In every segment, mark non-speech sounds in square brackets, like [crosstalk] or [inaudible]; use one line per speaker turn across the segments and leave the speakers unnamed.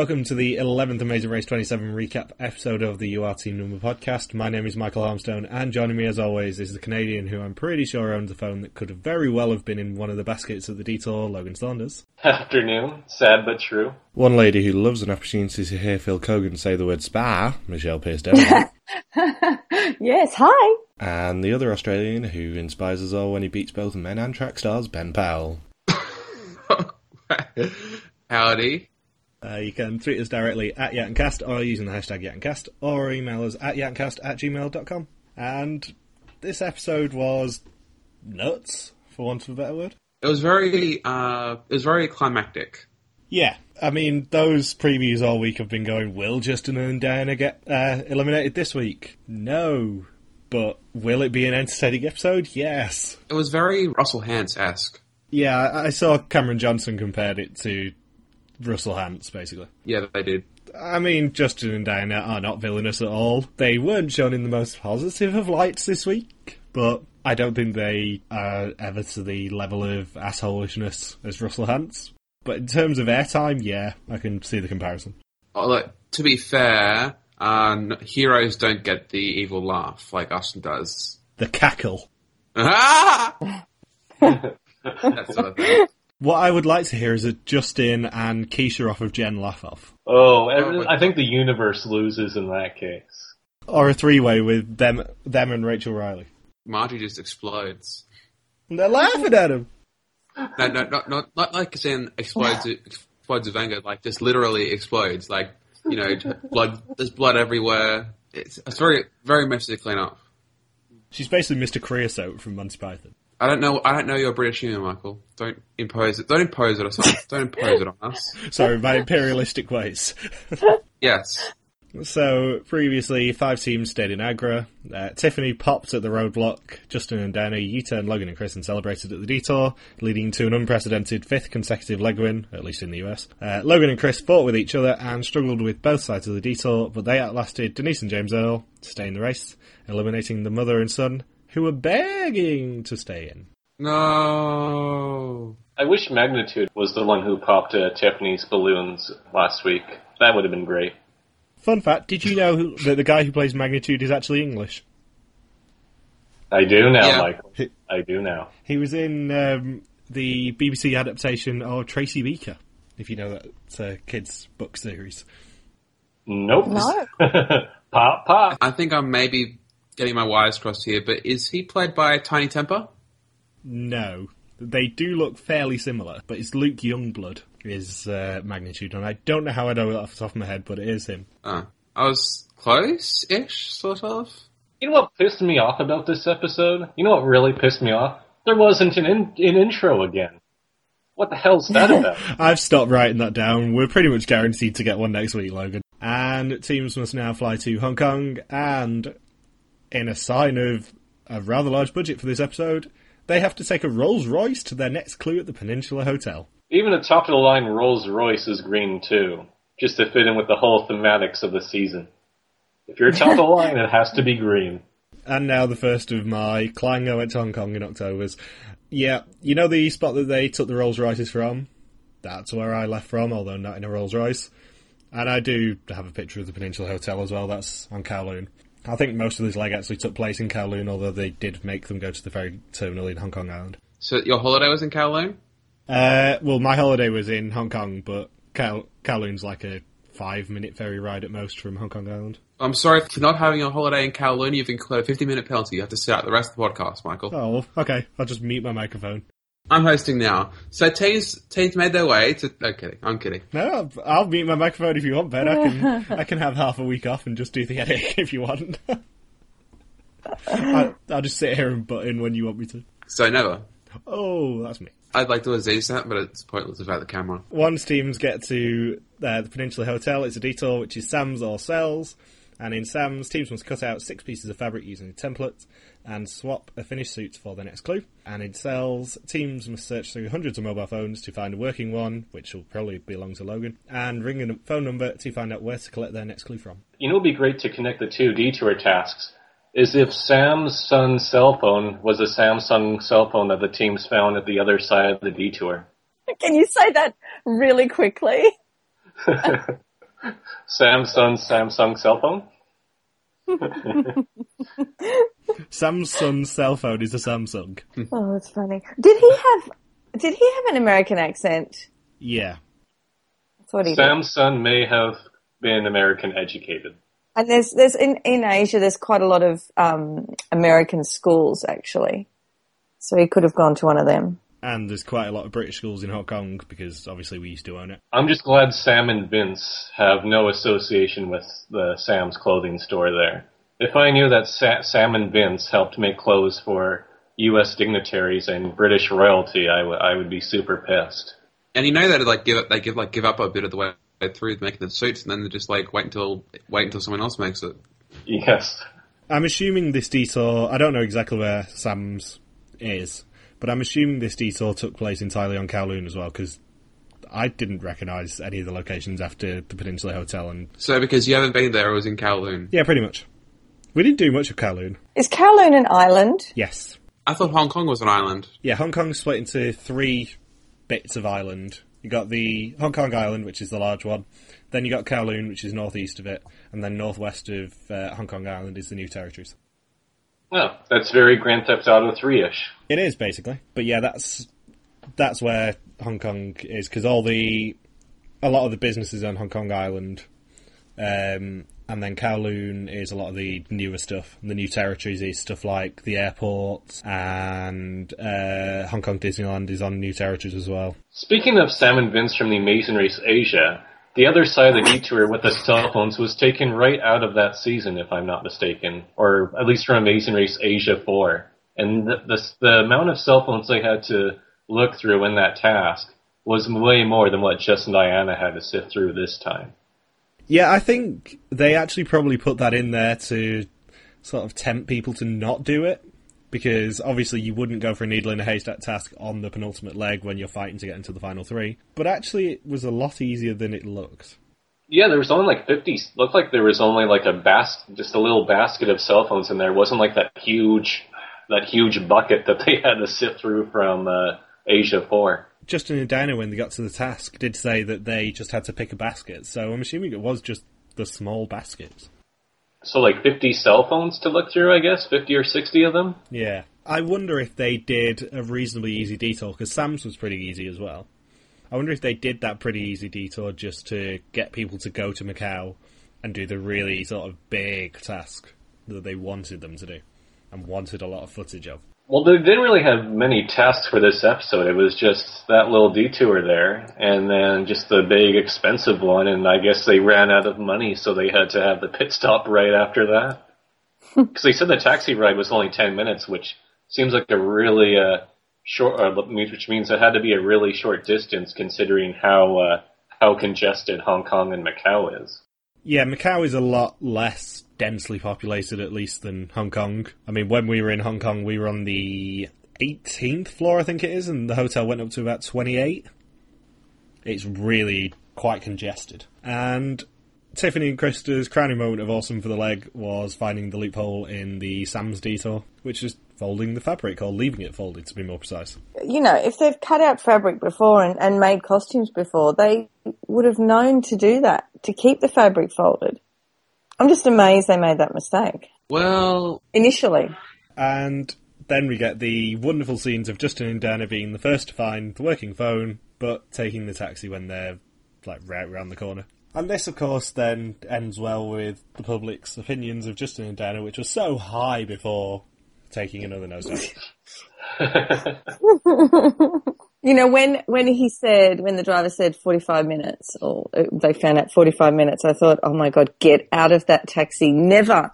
Welcome to the 11th Amazing Race 27 recap episode of the UR Team Number podcast. My name is Michael Harmstone, and joining me as always is the Canadian who I'm pretty sure owns a phone that could very well have been in one of the baskets at the detour, Logan Saunders. [laughs]
Afternoon. Sad but true.
One lady who loves an opportunity to hear Phil Keoghan say the word spa, Michelle Pierce Devon. [laughs]
yes, hi.
And the other Australian who inspires us all when he beats both men and track stars, Ben Powell. [laughs]
Howdy.
Uh, you can tweet us directly at YattonCast or using the hashtag YattonCast or email us at YattonCast at gmail.com. And this episode was nuts, for want of a better word.
It was very, uh, it was very climactic.
Yeah, I mean, those previews all week have been going, will Justin and Diana get uh, eliminated this week? No. But will it be an entertaining episode? Yes.
It was very Russell Hantz-esque.
Yeah, I I saw Cameron Johnson compared it to Russell Hantz, basically.
Yeah, they did.
I mean, Justin and Diana are not villainous at all. They weren't shown in the most positive of lights this week, but I don't think they are ever to the level of assholishness as Russell Hantz. But in terms of airtime, yeah, I can see the comparison.
Although, to be fair, um, heroes don't get the evil laugh like Austin does.
The cackle. [laughs]
Ah! that sort of thing.
What I would like to hear is a Justin and Keisha off of Jen laugh off.
Oh, every- I think the universe loses in that case.
Or a three way with them them and Rachel Riley.
Margie just explodes.
And they're laughing at him.
No, no, not, not, not like as in explodes, explodes of anger, like just literally explodes. Like, you know, blood, there's blood everywhere. It's, it's very, very messy to clean up.
She's basically Mr. Creosote from Monty Python.
I don't know. I don't know your British humour, Michael. Don't impose it. Don't impose it on us. [laughs] Don't impose it on us.
Sorry, my imperialistic ways. [laughs]
Yes.
So previously, five teams stayed in Agra. Uh, Tiffany popped at the roadblock. Justin and Danny, U-turned Logan and Chris and celebrated at the detour, leading to an unprecedented fifth consecutive leg win, at least in the US. Uh, Logan and Chris fought with each other and struggled with both sides of the detour, but they outlasted Denise and James Earl to stay in the race, eliminating the mother and son, who were begging to stay in.
No.
I wish Magnitude was the one who popped uh, Tiffany's balloons last week. That would have been great.
Fun fact: Did you know who, that the guy who plays Magnitude is actually English?
I do now,
Yeah.
Michael. I do now.
He was in um, the BBC adaptation of Tracy Beaker, if you know that uh, kids' book series.
Nope.
No. [laughs]
pop, pop.
I think I'm maybe getting my wires crossed here, but is he played by Tiny Temper?
No, they do look fairly similar, but it's Luke Youngblood is uh, Magnitude, and I don't know how I know it off the top of my head, but it is him.
Uh, I was close-ish, sort of.
You know what pissed me off about this episode? You know what really pissed me off? There wasn't an, in- an intro again. What the hell's that [laughs] about?
I've stopped writing that down. We're pretty much guaranteed to get one next week, Logan. And teams must now fly to Hong Kong, and in a sign of a rather large budget for this episode, they have to take a Rolls Royce to their next clue at the Peninsula Hotel.
Even a top of the line Rolls Royce is green too, just to fit in with the whole thematics of the season. If you're top of the line, it has to be green.
And now the first of my Clang I went to Hong Kong in October's. Yeah, you know the spot that they took the Rolls Royces from? That's where I left from, although not in a Rolls Royce. And I do have a picture of the Peninsula Hotel as well, that's on Kowloon. I think most of this leg actually took place in Kowloon, although they did make them go to the ferry terminal in Hong Kong Island.
So your holiday was in Kowloon?
Uh, well, my holiday was in Hong Kong, but Kow- Kowloon's like a five minute ferry ride at most from Hong Kong Island.
I'm sorry for not having a holiday in Kowloon. You've incurred a 50 minute penalty. You have to sit out the rest of the podcast, Michael.
Oh, okay, I'll just mute my microphone.
I'm hosting now. So teams teams made their way to. No, kidding. I'm kidding.
No, I'll, I'll mute my microphone if you want, Ben. I can [laughs] I can have half a week off and just do the edit [laughs] if you want. [laughs] I, I'll just sit here and butt in when you want me to.
So never.
Oh, that's me.
I'd like to Aziz that, but it's pointless without the camera.
Once teams get to uh, the Peninsula Hotel, it's a detour which is Sam's or Cell's. And in Sam's, teams must cut out six pieces of fabric using a template and swap a finished suit for the next clue. And in Cell's, teams must search through hundreds of mobile phones to find a working one, which will probably belong to Logan, and ring a phone number to find out where to collect their next clue from.
You know, it'd be great to connect the two detour tasks. Is if Sam's son's cell phone was a Samsung cell phone that the teams found at the other side of the detour.
Can you say that really quickly? [laughs]
Samsung Samsung cell phone. [laughs]
Samsung's cell phone is a Samsung.
Oh, that's funny. Did he have? Did he have an American accent?
Yeah.
I thought he did.
Samsung may have been American educated.
And there's there's in in Asia there's quite a lot of um, American schools actually, so he could have gone to one of them.
And there's quite a lot of British schools in Hong Kong because obviously we used to own it.
I'm just glad Sam and Vince have no association with the Sam's clothing store there. If I knew that Sa- Sam and Vince helped make clothes for U.S. dignitaries and British royalty, I, w- I would be super pissed.
And you know that like give they give like give up a bit of the way through making the suits, and then they just like wait until wait until someone else makes it.
Yes.
I'm assuming this detour. I don't know exactly where Sam's is, but I'm assuming this detour took place entirely on Kowloon as well because I didn't recognise any of the locations after the Peninsula Hotel. And
So because you haven't been there, it was in Kowloon.
yeah, pretty much. We didn't do much of Kowloon.
Is Kowloon an island?
Yes.
I thought Hong Kong was an island.
Yeah, Hong Kong's split into three bits of island. You got the Hong Kong Island, which is the large one. Then you got Kowloon, which is northeast of it, and then northwest of uh, Hong Kong Island is the New Territories.
Oh, that's very Grand Theft Auto 3-ish.
It is basically, but yeah, that's that's where Hong Kong is because all the a lot of the businesses on Hong Kong Island, um, and then Kowloon is a lot of the newer stuff. The new territories is stuff like the airports and uh, Hong Kong Disneyland is on new territories as well.
Speaking of Sam and Vince from the Amazing Race Asia, the other side of the detour with the cell phones was taken right out of that season, if I'm not mistaken, or at least from Amazing Race Asia 4. And the, the, the amount of cell phones they had to look through in that task was way more than what Jess and Diana had to sift through this time.
Yeah, I think they actually probably put that in there to sort of tempt people to not do it. Because obviously you wouldn't go for a needle in a haystack task on the penultimate leg when you're fighting to get into the final three. But actually it was a lot easier than it looked.
Yeah, there was only like 50, looked like there was only like a bas- just a little basket of cell phones in there. It wasn't like that huge, that huge bucket that they had to sift through from, uh, Asia 4.
Justin and Dana, when they got to the task, did say that they just had to pick a basket. So I'm assuming it was just the small baskets.
So like 50 cell phones to look through, I guess? 50 or 60 of them?
Yeah. I wonder if they did a reasonably easy detour, because Sam's was pretty easy as well. I wonder if they did that pretty easy detour just to get people to go to Macau and do the really sort of big task that they wanted them to do and wanted a lot of footage of.
Well, they didn't really have many tasks for this episode. It was just that little detour there, and then just the big expensive one, and I guess they ran out of money, so they had to have the pit stop right after that. [laughs] Because they said the taxi ride was only 10 minutes, which seems like a really uh, short, uh, which means it had to be a really short distance considering how uh, how congested Hong Kong and Macau is.
Yeah, Macau is a lot less densely populated, at least, than Hong Kong. I mean, when we were in Hong Kong, we were on the 18th floor, I think it is, and the hotel went up to about 28. It's really quite congested. And Tiffany and Krista's crowning moment of awesome for the leg was finding the loophole in the Sam's detour, which is folding the fabric, or leaving it folded, to be more precise.
You know, if they've cut out fabric before and, and made costumes before, they would have known to do that, to keep the fabric folded. I'm just amazed they made that mistake
Well,
initially.
And then we get the wonderful scenes of Justin and Dana being the first to find the working phone, but taking the taxi when they're like right around the corner. And this, of course, then ends well with the public's opinions of Justin and Dana, which was so high before taking another nosedive. [laughs] [laughs]
You know, when, when he said, when the driver said 45 minutes, or uh, they found out 45 minutes, I thought, oh my God, get out of that taxi. Never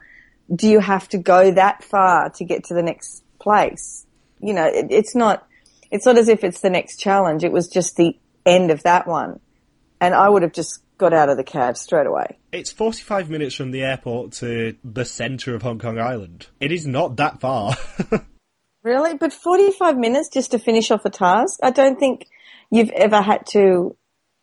do you have to go that far to get to the next place. You know, it, it's not, it's not as if it's the next challenge. It was just the end of that one. And I would have just got out of the cab straight away.
It's 45 minutes from the airport to the centre of Hong Kong Island. It is not that far. [laughs]
Really? But 45 minutes just to finish off a task? I don't think you've ever had to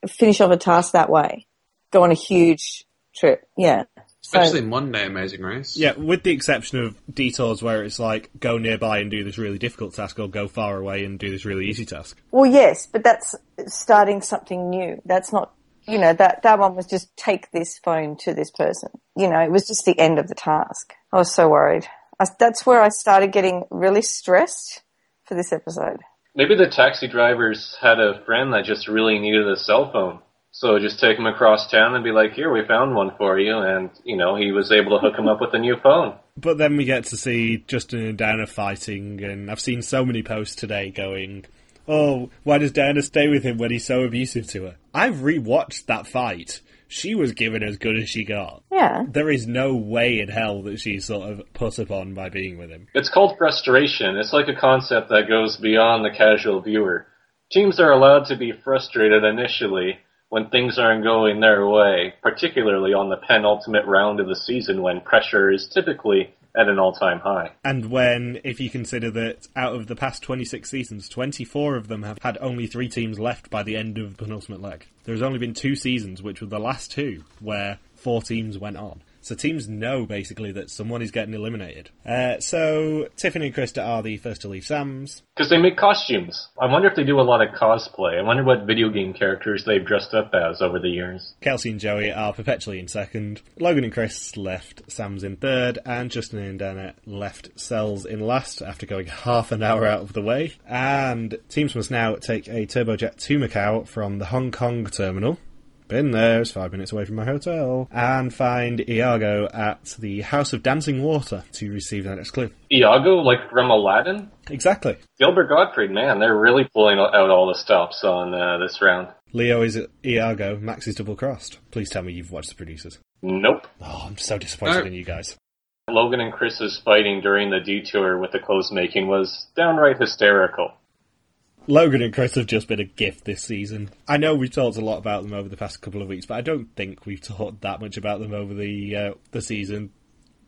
finish off a task that way. Go on a huge trip. Yeah. Especially So,
especially Monday Amazing Race.
yeah, with the exception of detours where it's like go nearby and do this really difficult task, or go far away and do this really easy task.
well, yes, but that's starting something new. That's not you know, that, that one was just take this phone to this person. You know, it was just the end of the task. I was so worried. I, that's where I started getting really stressed for this episode.
Maybe the taxi drivers had a friend that just really needed a cell phone. So just take him across town and be like, here, we found one for you. And, you know, he was able to hook him up with a new phone.
But then we get to see Justin and Dana fighting, and I've seen so many posts today going, oh, why does Diana stay with him when he's so abusive to her? I've rewatched that fight. She was given as good as she got.
Yeah.
There is no way in hell that she's sort of put upon by being with him.
It's called frustration. It's like a concept that goes beyond the casual viewer. Teams are allowed to be frustrated initially when things aren't going their way, particularly on the penultimate round of the season when pressure is typically at an all-time high.
And when, if you consider that out of the past 26 seasons, 24 of them have had only three teams left by the end of the penultimate leg. There's only been two seasons, which were the last two, where four teams went on. So teams know basically that someone is getting eliminated. Uh, so Tiffany and Krista are the first to leave Sam's.
Because they make costumes. I wonder if they do a lot of cosplay. I wonder what video game characters they've dressed up as over the years.
Kelsey and Joey are perpetually in second. Logan and Chris left Sam's in third, and Justin and Dana left Cells in last after going [laughs] half an hour out of the way. And teams must now take a turbojet to Macau from the Hong Kong terminal. Been there, it's five minutes away from my hotel. And find Iago at the House of Dancing Water to receive the next clue.
Iago, like from Aladdin?
Exactly.
Gilbert Gottfried, man, they're really pulling out all the stops on uh, this round.
Leo is Iago, Max is double crossed. Please tell me you've watched the producers.
Nope.
Oh, I'm so disappointed
No.
in you guys.
Logan and Chris's fighting during the detour with the clothes making was downright hysterical.
Logan and Chris have just been a gift this season. I know we've talked a lot about them over the past couple of weeks, but I don't think we've talked that much about them over the uh, the season.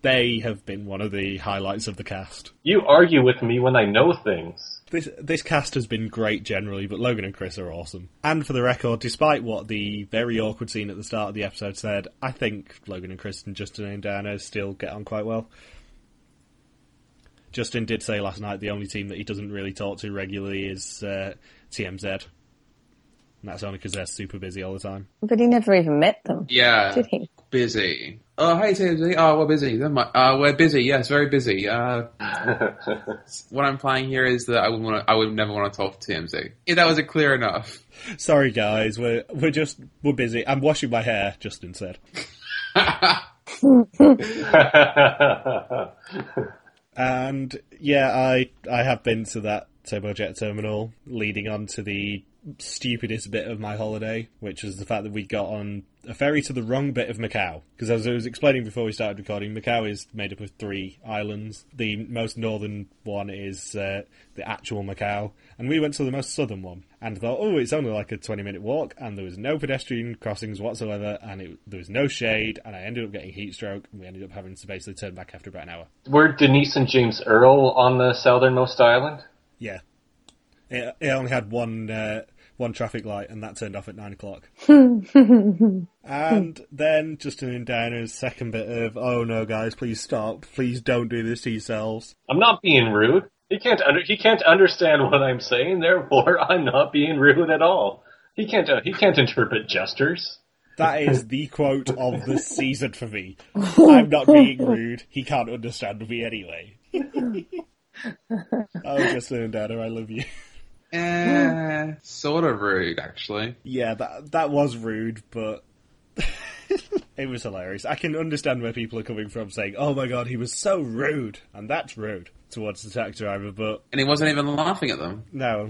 They have been one of the highlights of the cast.
You argue with me when I know things.
This this cast has been great generally, but Logan and Chris are awesome. And for the record, despite what the very awkward scene at the start of the episode said, I think Logan and Chris and Justin and Diana still get on quite well. Justin did say last night the only team that he doesn't really talk to regularly is uh, TMZ. And that's only because they're super busy all the time.
But he never even met them,
Yeah.
did he?
Busy. Oh, hey, TMZ. Oh, we're busy. Never. Uh, we're busy. Yes, very busy. Uh, [laughs] what I'm implying here is that I would want to. I would never want to talk to TMZ. If that wasn't clear enough.
Sorry guys, we're we're just we're busy. I'm washing my hair, Justin said. [laughs] [laughs] And yeah, I I have been to that turbojet terminal leading on to the stupidest bit of my holiday, which was the fact that we got on a ferry to the wrong bit of Macau. Because as I was explaining before we started recording, Macau is made up of three islands. The most northern one is uh, the actual Macau, and we went to the most southern one and thought, oh, it's only like a 20 minute walk, and there was no pedestrian crossings whatsoever, and it, there was no shade, and I ended up getting heat stroke, and we ended up having to basically turn back after about an hour.
Were Denise and James Earl on the southernmost island?
Yeah. It, it only had one uh, one traffic light, and that turned off at nine o'clock. [laughs] and then Justin and Diana's second bit of, "Oh no, guys, please stop! Please don't do this to yourselves."
I'm not being rude. He can't under, he can't understand what I'm saying. Therefore, I'm not being rude at all. He can't uh, he can't interpret gestures.
That [laughs] is the quote of the season for me. I'm not being rude. He can't understand me anyway. [laughs] oh, Justin and Diana, I love you.
Eh, sort of rude, actually.
Yeah, that that was rude, but [laughs] it was hilarious. I can understand where people are coming from saying, "Oh my god, he was so rude," and that's rude towards the taxi driver. But
And he wasn't even laughing at them.
no,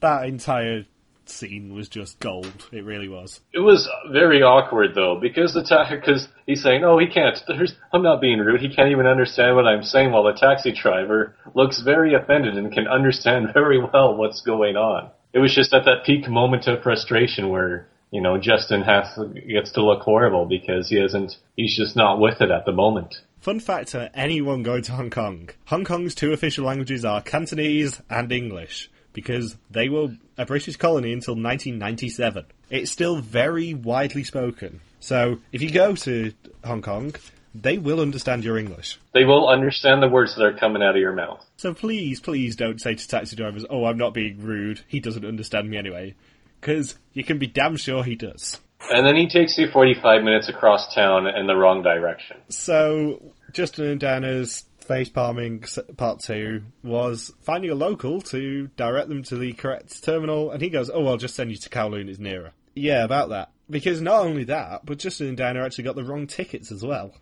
that entire scene was just gold. It really was.
It was very awkward though because the ta- because he's saying, "Oh, he can't." There's, I'm not being rude. He can't even understand what I'm saying. While the taxi driver looks very offended and can understand [laughs] very well what's going on. It was just at that peak moment of frustration where you know Justin has gets to look horrible because he isn't. He's just not with it at the moment.
Fun fact to anyone going to Hong Kong: Hong Kong's two official languages are Cantonese and English because they were a British colony until 1997. It's still very widely spoken. So if you go to Hong Kong, they will understand your English.
They will understand the words that are coming out of your mouth.
So please, please don't say to taxi drivers, "Oh, I'm not being rude. He doesn't understand me anyway." because you can be damn sure he does.
And then he takes you 45 minutes across town in the wrong direction.
So, Justin and Diana's face palming part two was finding a local to direct them to the correct terminal, and he goes, "Oh, I'll just send you to Kowloon. It's nearer." Yeah, about that. Because not only that, but Justin and Diana actually got the wrong tickets as well.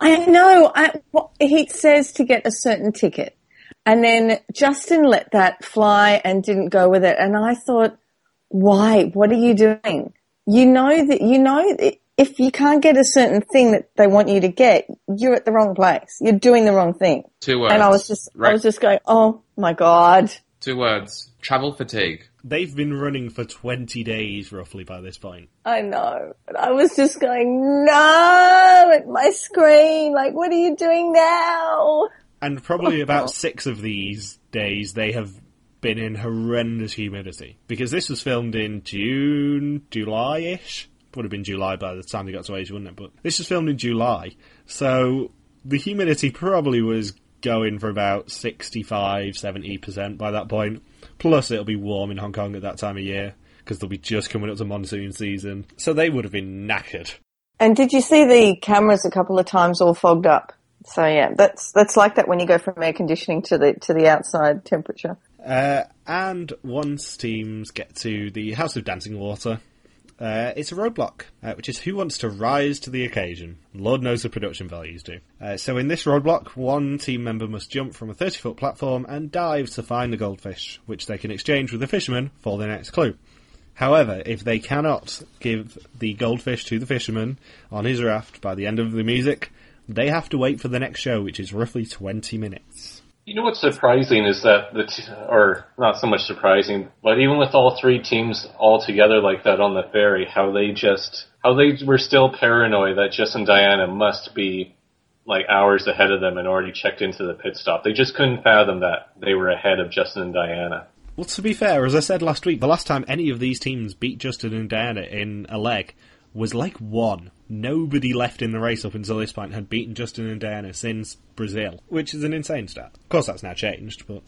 I know. I, he says to get a certain ticket. And then Justin let that fly and didn't go with it. And I thought, why? What are you doing? You know that, you know, that if you can't get a certain thing that they want you to get, you're at the wrong place. You're doing the wrong thing.
Two words.
And I was just, I was just going, oh my God.
Two words. Travel fatigue.
They've been running for 20 days roughly by this point.
I know. I was just going, no, at my screen. Like, what are you doing now?
And probably oh, about six of these days they have been in horrendous humidity. Because this was filmed in June, July ish. Would have been July by the time they got to Asia, wouldn't it? But this was filmed in July. So the humidity probably was going for about 65, 70% by that point. Plus it'll be warm in Hong Kong at that time of year. Because they'll be just coming up to monsoon season. So they would have been knackered.
And did you see the cameras a couple of times all fogged up? So yeah, that's that's like that when you go from air conditioning to the to the outside temperature.
Uh, and once teams get to the House of Dancing Water, uh, it's a roadblock, uh, which is who wants to rise to the occasion. Lord knows the production values do. Uh, so in this roadblock, one team member must jump from a 30 foot platform and dive to find the goldfish, which they can exchange with the fisherman for the next clue. However, if they cannot give the goldfish to the fisherman on his raft by the end of the music, they have to wait for the next show, which is roughly 20 minutes.
You know what's surprising is that the, t- or not so much surprising, but even with all three teams all together like that on the ferry, how they just, how they were still paranoid that Jess and Diana must be like hours ahead of them and already checked into the pit stop. They just couldn't fathom that they were ahead of Justin and Diana.
Well, to be fair, as I said last week, the last time any of these teams beat Justin and Diana in a leg was like one. Nobody left in the race up until this point had beaten Justin and Diana since Brazil, which is an insane stat. Of course, that's now changed, but.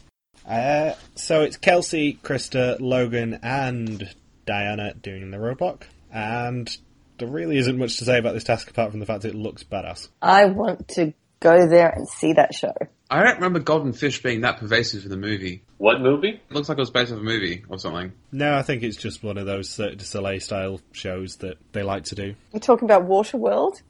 Uh, so it's Kelsey, Krista, Logan, and Diana doing the roadblock, and there really isn't much to say about this task apart from the fact it looks badass.
I want to go there and see that show.
I don't remember Golden Fish being that pervasive in the movie.
What movie?
It looks like it was based off a movie or something.
No, I think it's just one of those Cirque du Soleil style shows that they like to do.
You're talking about Waterworld?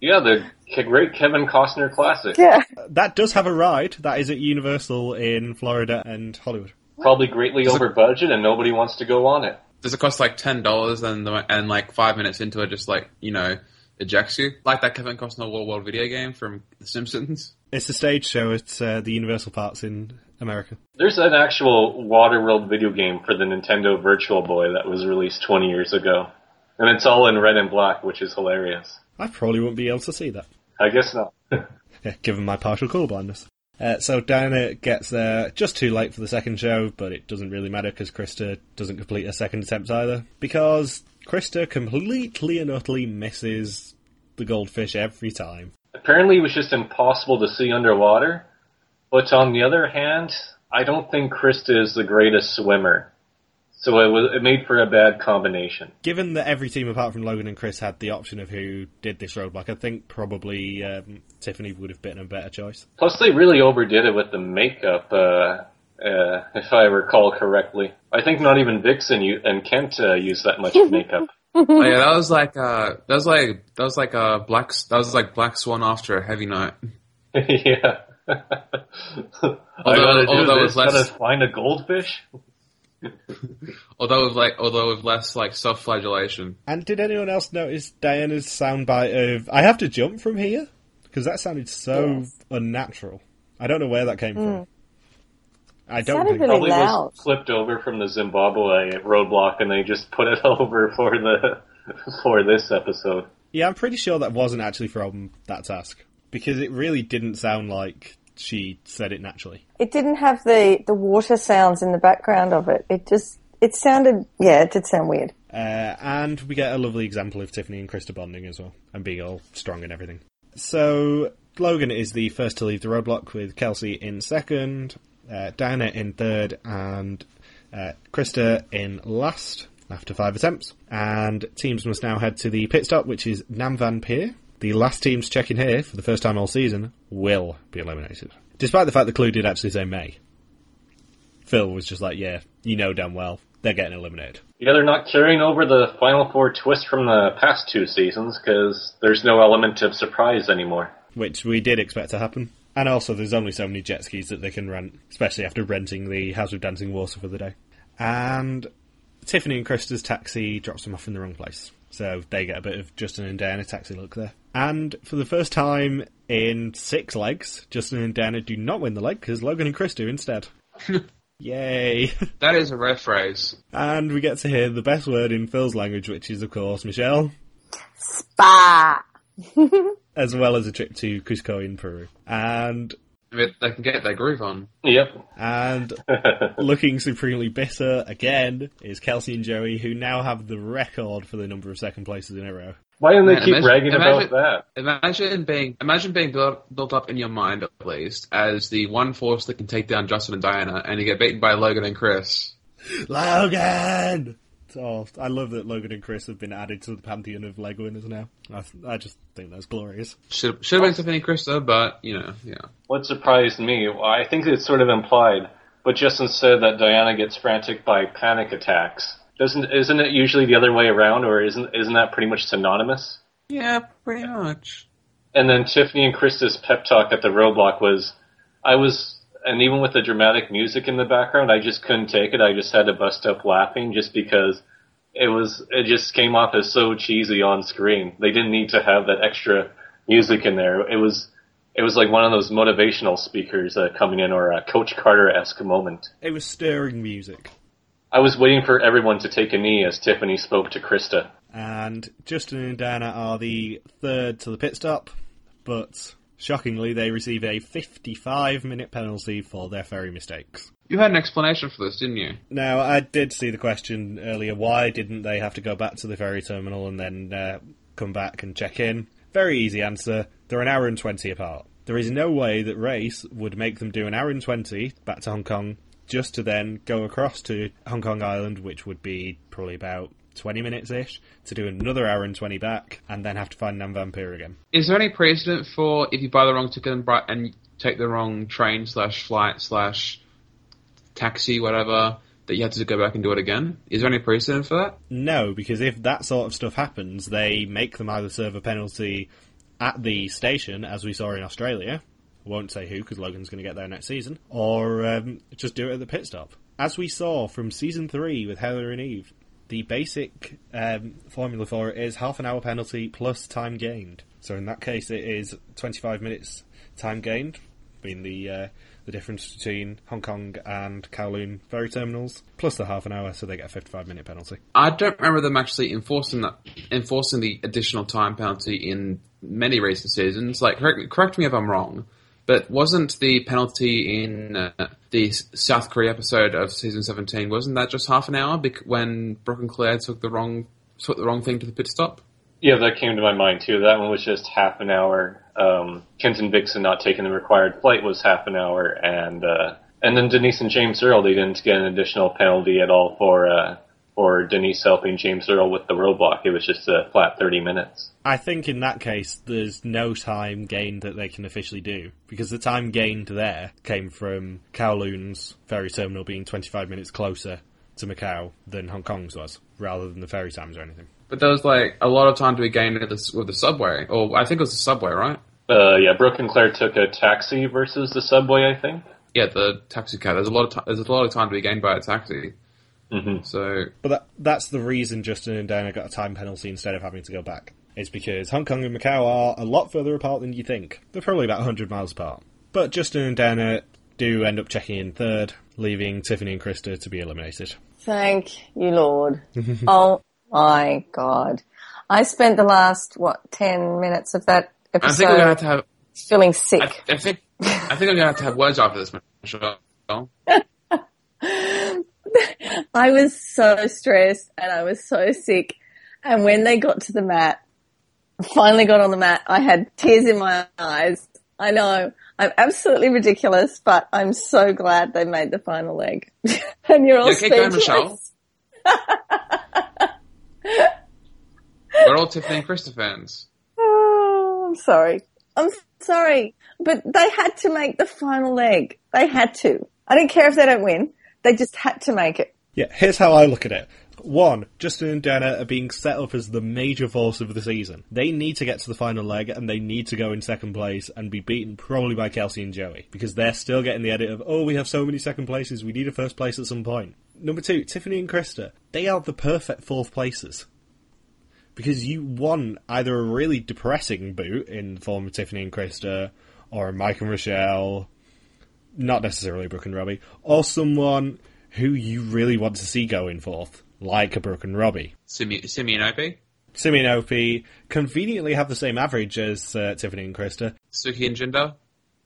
Yeah, the great Kevin Costner classic.
Yeah.
That does have a ride. That is at Universal in Florida and Hollywood.
Probably greatly over budget and nobody wants to go on it.
Does it cost like ten dollars and the, and like five minutes into it, just like you know, ejects you like that Kevin Costner World World video game from The Simpsons?
It's a stage show at uh, the Universal Parks in America.
There's an actual Waterworld video game for the Nintendo Virtual Boy that was released 20 years ago. And it's all in red and black, which is hilarious.
I probably wouldn't be able to see that,
I guess not. [laughs]
yeah, given my partial colour blindness. Uh, so Diana gets there just too late for the second show, but it doesn't really matter because Krista doesn't complete a second attempt either. Because Krista completely and utterly misses the goldfish every time.
Apparently it was just impossible to see underwater. But on the other hand, I don't think Krista is the greatest swimmer. So it was it made for a bad combination.
Given that every team apart from Logan and Chris had the option of who did this roadblock, I think probably um, Tiffany would have been a better choice.
Plus they really overdid it with the makeup, uh, uh, if I recall correctly. I think not even Vyxsin u- and Kent uh, used that much [laughs] makeup.
Oh yeah, [laughs] that was like uh, that was like that was like a black that was like Black Swan after a heavy night.
yeah. [laughs] I
Although-
gotta do
although
this,
it's less-
gotta find a goldfish. [laughs]
Although with like although with less like self flagellation.
And did anyone else notice Diana's soundbite of "I have to jump from here"? Because that sounded so
Yes.
unnatural. I don't know where that came from. I don't
Sounded
think.
really
Probably
loud.
was clipped over from the Zimbabwe roadblock, and they just put it [laughs] over for the for this episode.
Yeah, I'm pretty sure that wasn't actually from that task because it really didn't sound like she said it naturally.
It didn't have the, the water sounds in the background of it. It just, it sounded, yeah, it did sound weird.
Uh, and we get a lovely example of Tiffany and Krista bonding as well and being all strong and everything. So Logan is the first to leave the roadblock with Kelsey in second, uh, Diana in third, and uh, Krista in last. after five attempts. And teams must now head to the pit stop, which is Nam Van Pier. The last teams checking here for the first time all season will be eliminated. Despite the fact the clue did actually say May. Phil was just like, yeah, you know damn well, they're getting eliminated.
Yeah, they're not carrying over the Final Four twist from the past two seasons because there's no element of surprise anymore.
Which we did expect to happen. And also, there's only so many jet skis that they can rent, especially after renting the House of Dancing Water for the day. And Tiffany and Krista's taxi drops them off in the wrong place. So they get a bit of Justin and Diana taxi look there. And for the first time in six legs, Justin and Diana do not win the leg because Logan and Chris do instead. [laughs] Yay!
That is a rare phrase.
And we get to hear the best word in Phil's language, which is, of course, Michelle,
Spa. [laughs]
as well as a trip to Cusco in Peru. And
I they can get their groove on.
Yep.
and [laughs] looking supremely bitter again is Kelsey and Joey, who now have the record for the number of second places in a row.
Why don't they
Man,
keep
imagine-
bragging
imagine-
about that?
Imagine being imagine being built, built up in your mind at least as the one force that can take down Justin and Diana, and you get beaten by Logan and Chris.
Logan! Oh, I love that Logan and Chris have been added to the pantheon of Lego winners now. I, I just think that's glorious.
Should should have been Tiffany and Krista, but you know, yeah.
What surprised me, well, I think it's sort of implied, but Justin said that Diana gets frantic by panic attacks. Doesn't isn't it usually the other way around, or isn't isn't that pretty much synonymous?
Yeah, pretty much.
And then Tiffany and Krista's pep talk at the roadblock was, I was, and even with the dramatic music in the background, I just couldn't take it. I just had to bust up laughing just because it was, it just came off as so cheesy on screen. They didn't need to have that extra music in there. It was, it was like one of those motivational speakers uh, coming in or a Coach Carter-esque moment.
It was stirring music.
I was waiting for everyone to take a knee as Tiffany spoke to Krista.
And Justin and Dana are the third to the pit stop, but shockingly, they receive a 55 minute penalty for their ferry mistakes.
You had an explanation for this, didn't you?
Now, I did see the question earlier why didn't they have to go back to the ferry terminal and then uh, come back and check in? Very easy answer. They're an hour and 20 apart. There is no way that race would make them do an hour and 20 back to Hong Kong just to then go across to Hong Kong Island, which would be probably about 20 minutes ish, to do another hour and 20 back, and then have to find Nam Van Pier again.
Is there any precedent for if you buy the wrong ticket and, and take the wrong train slash flight slash taxi whatever that you have to go back and do it again? Is there any precedent for that?
No, because if that sort of stuff happens, they make them either serve a penalty at the station, as we saw in Australia. Won't say who, because Logan's going to get there next season, or um, just do it at the pit stop. As we saw from season three with Heather and Eve, the basic um, formula for it is half an hour penalty plus time gained. So in that case, it is 25 minutes time gained, being the uh, the difference between Hong Kong and Kowloon ferry terminals, plus the half an hour, so they get a 55 minute penalty.
I don't remember them actually enforcing that, enforcing the additional time penalty in many recent seasons. Like, correct, correct me if I'm wrong, but wasn't the penalty in uh, the South Korea episode of season 17 wasn't that just half an hour bec- when Brooke and Claire took the wrong took the wrong thing to the pit stop?
Yeah, that came to my mind too. That one was just half an hour. Um, Kent and Vyxsin not taking the required flight was half an hour, and uh, and then Denise and James Earl they didn't get an additional penalty at all for uh, for Denise helping James Earl with the roadblock. It was just a flat thirty minutes.
I think in that case, there's no time gained that they can officially do because the time gained there came from Kowloon's ferry terminal being 25 minutes closer to Macau than Hong Kong's was, rather than the ferry times or anything.
But there was like a lot of time to be gained with the, with the subway, or I think it was the subway, right?
Uh, yeah, Brooke and Claire took a taxi versus the subway, I think.
Yeah, the taxi cab. There's a lot of ti there's a lot of time to be gained by a taxi.
Hmm
So
But that, that's the reason Justin and Dana got a time penalty instead of having to go back. It's because Hong Kong and Macau are a lot further apart than you think. They're probably about 100 miles apart. But Justin and Dana do end up checking in third, leaving Tiffany and Krista to be eliminated.
Thank you, Lord. [laughs] oh my God. I spent the last, what, 10 minutes of that
I
episode
think we're gonna have to have.
feeling sick.
I, I think I think I'm gonna have to have words after this, Michelle. [laughs] [laughs]
I was so stressed and I was so sick. And when they got to the mat, finally got on the mat, I had tears in my eyes. I know I'm absolutely ridiculous, but I'm so glad they made the final leg. [laughs] and you're all
keep going,
speechless.
Michelle. We're all Tiffany and Krista fans. [laughs]
Oh, I'm sorry. I'm sorry. But they had to make the final leg. They had to. I don't care if they don't win. They just had to make it.
Yeah, here's how I look at it. One, Justin and Dana are being set up as the major force of the season. They need to get to the final leg and they need to go in second place and be beaten probably by Kelsey and Joey because they're still getting the edit of, oh, we have so many second places, we need a first place at some point. Number two, Tiffany and Krista, they are the perfect fourth places. Because you won either a really depressing boot in the form of Tiffany and Krista or Mike and Rochelle, not necessarily Brooke and Robbie, or someone who you really want to see going forth, like a Brooke and Robbie.
Simi- Simeon Opie?
Simeon Opie conveniently have the same average as uh, Tiffany and Krista.
Suki and Jinder?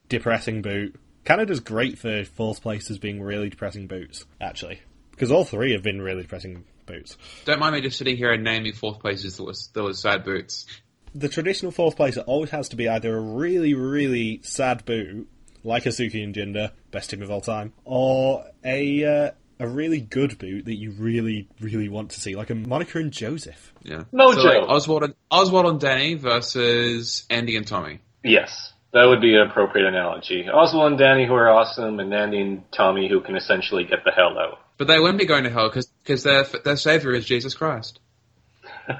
Depressing boot. Canada's great for fourth places being really depressing boots, actually. Because all three have been really depressing boots.
Don't mind me just sitting here and naming fourth places that was, that was sad boots.
The traditional fourth placer always has to be either a really, really sad boot, like a Suki and Jinder, best team of all time, or a uh, a really good boot that you really, really want to see, like a Monica and Joseph.
Yeah.
Mojo.
So, like, Oswald and Oswald and Danny versus Andy and Tommy.
Yes, that would be an appropriate analogy. Oswald and Danny who are awesome, and Andy and Tommy who can essentially get the hell out.
But they wouldn't be going to hell because their their savior is Jesus Christ. [laughs]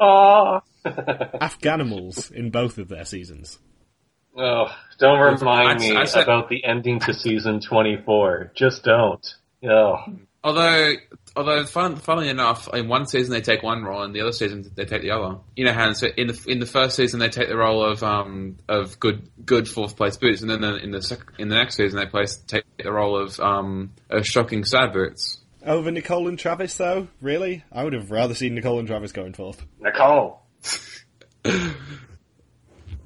Aww. [laughs]
Afghanimals in both of their seasons.
Oh, don't remind me
I'd say-
about the ending to season 24. Just don't. Oh.
Although, although, fun, funnily enough, in one season they take one role, and the other season they take the other. You know how in in the in the first season they take the role of um of good good fourth place boots, and then in the sec- in the next season they place take the role of um of shocking sad boots.
Over Nicole and Travis, though? Really? I would have rather seen Nicole and Travis going fourth.
Nicole. [laughs]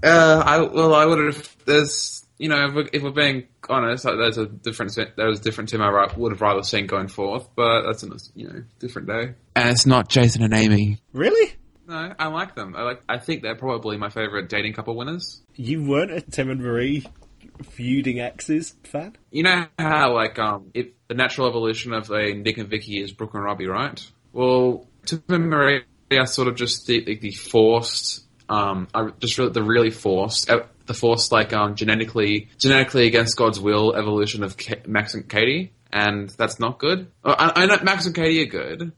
Uh, I well, I would have. There's, you know, if we're, if we're being honest, like, there's a different. There was a different team I ra- would have rather seen going forth, but that's a you know different day. And it's not Jason and Amy.
Really?
No, I like them. I like. I think they're probably my favorite dating couple winners.
You weren't a Tim and Marie feuding exes fan?
You know how like um, if the natural evolution of a Nick and Vicky is Brooke and Robbie, right? Well, Tim and Marie are sort of just the, the, the forced, um, just really, the really forced, uh, the forced like um, genetically, genetically against God's will evolution of Ka- Max and Katie, and that's not good. I, I know Max and Katie are good,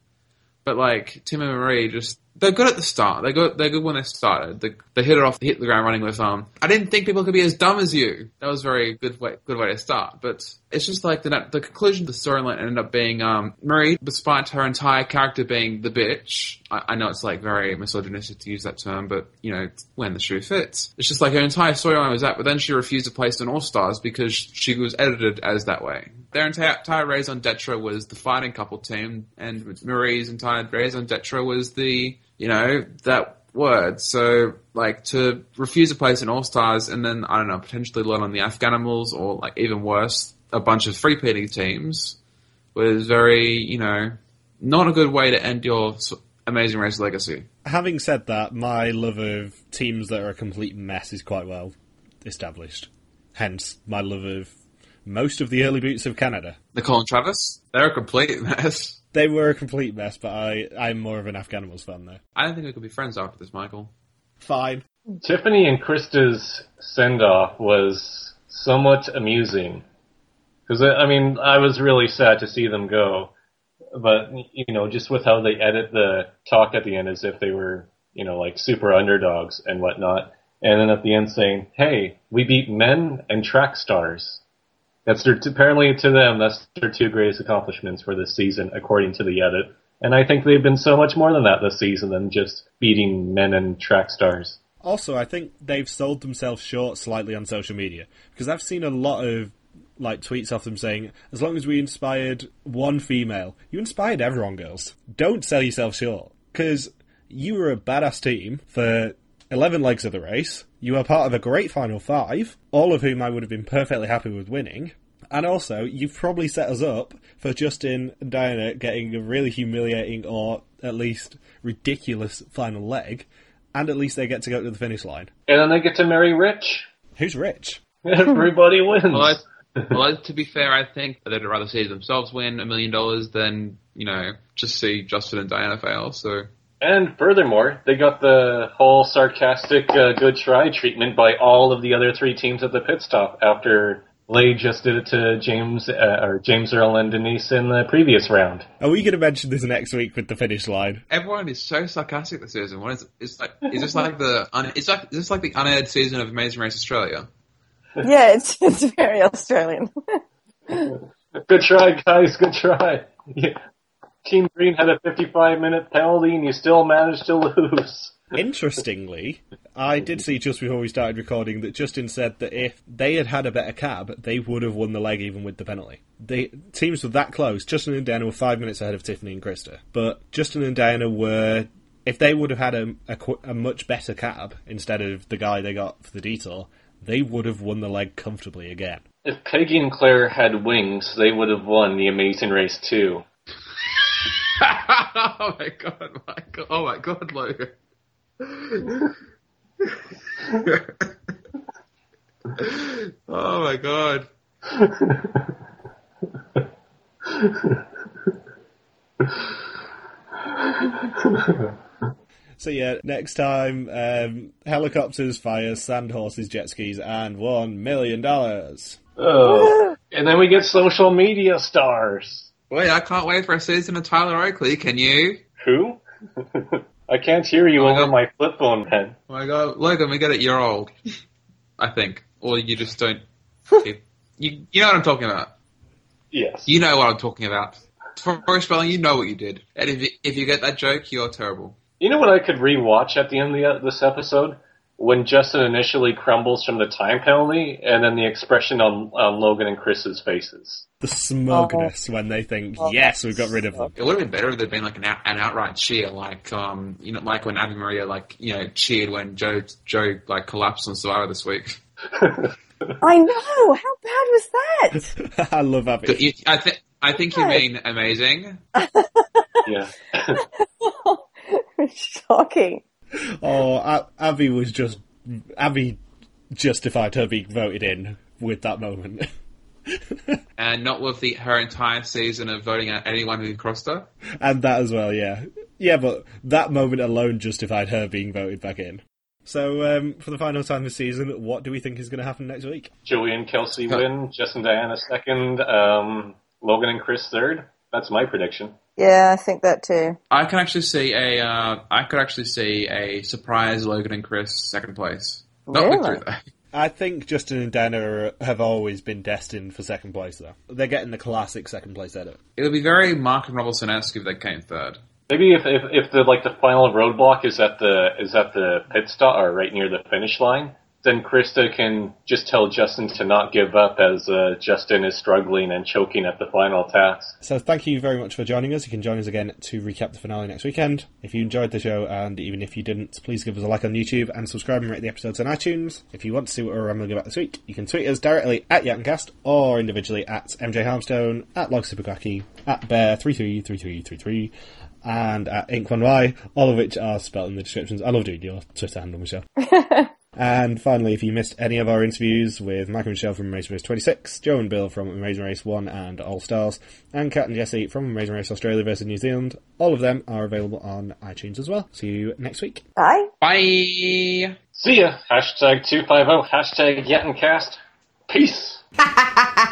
but like Tim and Marie just they're good at the start. They're good. They're good when they started. They, they hit it off. They hit the ground running with um. I didn't think people could be as dumb as you. That was a very good way. Good way to start. But it's just like the the conclusion of the storyline ended up being um Marie, despite her entire character being the bitch. I, I know it's like very misogynistic to use that term, but you know when the shoe fits. It's just like her entire storyline was that, but then she refused to place on All Stars because she was edited as that way. Their entire, entire raison d'etre was the fighting couple team, and Marie's entire raison d'etre was the you know, that word. So, like, to refuse a place in All Stars and then, I don't know, potentially learn on the Afghanimals or, like, even worse, a bunch of free peating teams was very, you know, not a good way to end your Amazing Race legacy.
Having said that, my love of teams that are a complete mess is quite well established. Hence, my love of most of the early boots of Canada.
Nicole and Travis, they're a complete [laughs] mess.
They were a complete mess, but I, I'm more of an Afghanimals fan there.
I don't think we could be friends after this, Michael.
Fine.
Tiffany and Krista's send off was somewhat amusing. Because, I mean, I was really sad to see them go. But, you know, just with how they edit the talk at the end as if they were, you know, like super underdogs and whatnot. And then at the end saying, hey, we beat men and track stars. That's their, apparently to them, that's their two greatest accomplishments for this season, according to the edit. And I think they've been so much more than that this season than just beating men and track stars.
Also, I think they've sold themselves short slightly on social media because I've seen a lot of like tweets off them saying, "As long as we inspired one female, you inspired everyone, girls. Don't sell yourself short because you were a badass team for 11 legs of the race. You were part of a great final five, all of whom I would have been perfectly happy with winning." And also, you've probably set us up for Justin and Diana getting a really humiliating or at least ridiculous final leg, and at least they get to go to the finish line.
And then they get to marry Rich.
Who's rich? [laughs]
Everybody wins.
Well, I, Although to be fair, I think they'd rather see themselves win a million dollars than you know just see Justin and Diana fail. So
And furthermore, they got the whole sarcastic uh, good try treatment by all of the other three teams at the pit stop after Lay just did it to James uh, or James Earl and Denise in the previous round.
Are we going to mention this next week with the finish line?
everyone is so sarcastic this season. What is it's like? Is this like the un, it's like is this like the unaired season of Amazing Race Australia? [laughs]
Yeah, it's, it's very Australian. [laughs]
Good try, guys. Good try. Yeah. Team Green had a 55 minute penalty and you still managed to lose.
Interestingly, I did see just before we started recording that Justin said that if they had had a better cab, they would have won the leg even with the penalty. The teams were that close. Justin and Diana were five minutes ahead of Tiffany and Krista, but Justin and Diana were. If they would have had a, a, a much better cab instead of the guy they got for the detour, they would have won the leg comfortably again.
If Peggy and Claire had wings, they would have won the Amazing Race too. [laughs]
oh my god, Michael! Oh my god, Logan! [laughs] oh my god!
So yeah, next time, um, helicopters, fires, sand horses, jet skis, and one million dollars.
Oh. and then we get social media stars.
Wait, I can't wait for a season of Tyler Oakley. Can you?
Who? [laughs] I can't hear you
Oh,
over
no.
my flip phone, man.
Oh my god, Logan, we get it. You're old. I think, or you just don't. [laughs] you, you know what I'm talking about.
Yes.
You know what I'm talking about. For spelling, you know what you did. And if you, if you get that joke, you're terrible.
You know what I could rewatch at the end of the, this episode? When Justin initially crumbles from the time penalty, and then the expression on, on Logan and Chris's faces.
The smugness when they think, yes, we've got rid of them.
It would have been better if there'd been like an out, an outright cheer, like um, you know, like when Abi-Maria like you know cheered when Joe Joe like collapsed on Survivor this week. [laughs]
I know. How bad was that? [laughs]
I love Abby.
you, I think I think you mean amazing.
Yeah. [laughs]
Shocking. [laughs]
Oh, Abi was just Abi justified her being voted in with that moment. [laughs]
and not with the her entire season of voting out anyone who crossed her.
and that as well, yeah. Yeah, but that moment alone justified her being voted back in. So, um, for the final time this season, what do we think is going to happen next week?
Joey and Kelsey win, Justin and Diana second, um, Logan and Chris third. That's my prediction.
Yeah, I think that too.
I can actually see a uh, I could actually see a surprise Logan and Chris second place. Not
Really?
victory though.
I think Justin and Dana have always been destined for second place, though. They're getting the classic second place edit.
It would be very Mark and Robertson-esque if they came third.
Maybe if, if, if the like the final roadblock is at the is at the pit stop or right near the finish line, then Krista can just tell Justin to not give up as uh, Justin is struggling and choking at the final task.
So thank you very much for joining us. You can join us again to recap the finale next weekend. If you enjoyed the show, and even if you didn't, please give us a like on YouTube and subscribe and rate the episodes on iTunes. If you want to see what we're rambling about this week, you can tweet us directly at Yankcast or individually at MJ Harmstone, at LogSuperQuacky, at Bear333333, and at Ink1Y, all of which are spelled in the descriptions. I love doing your Twitter handle, Michelle. [laughs] And finally, if you missed any of our interviews with Michael and Michelle from Amazing Race 26, Joe and Bill from Amazing Race 1 and All Stars, and Kat and Jesse from Amazing Race Australia versus New Zealand, all of them are available on iTunes as well. See you next week.
Bye.
Bye.
See ya. Hashtag two five zero. Hashtag Yettencast. Peace. [laughs]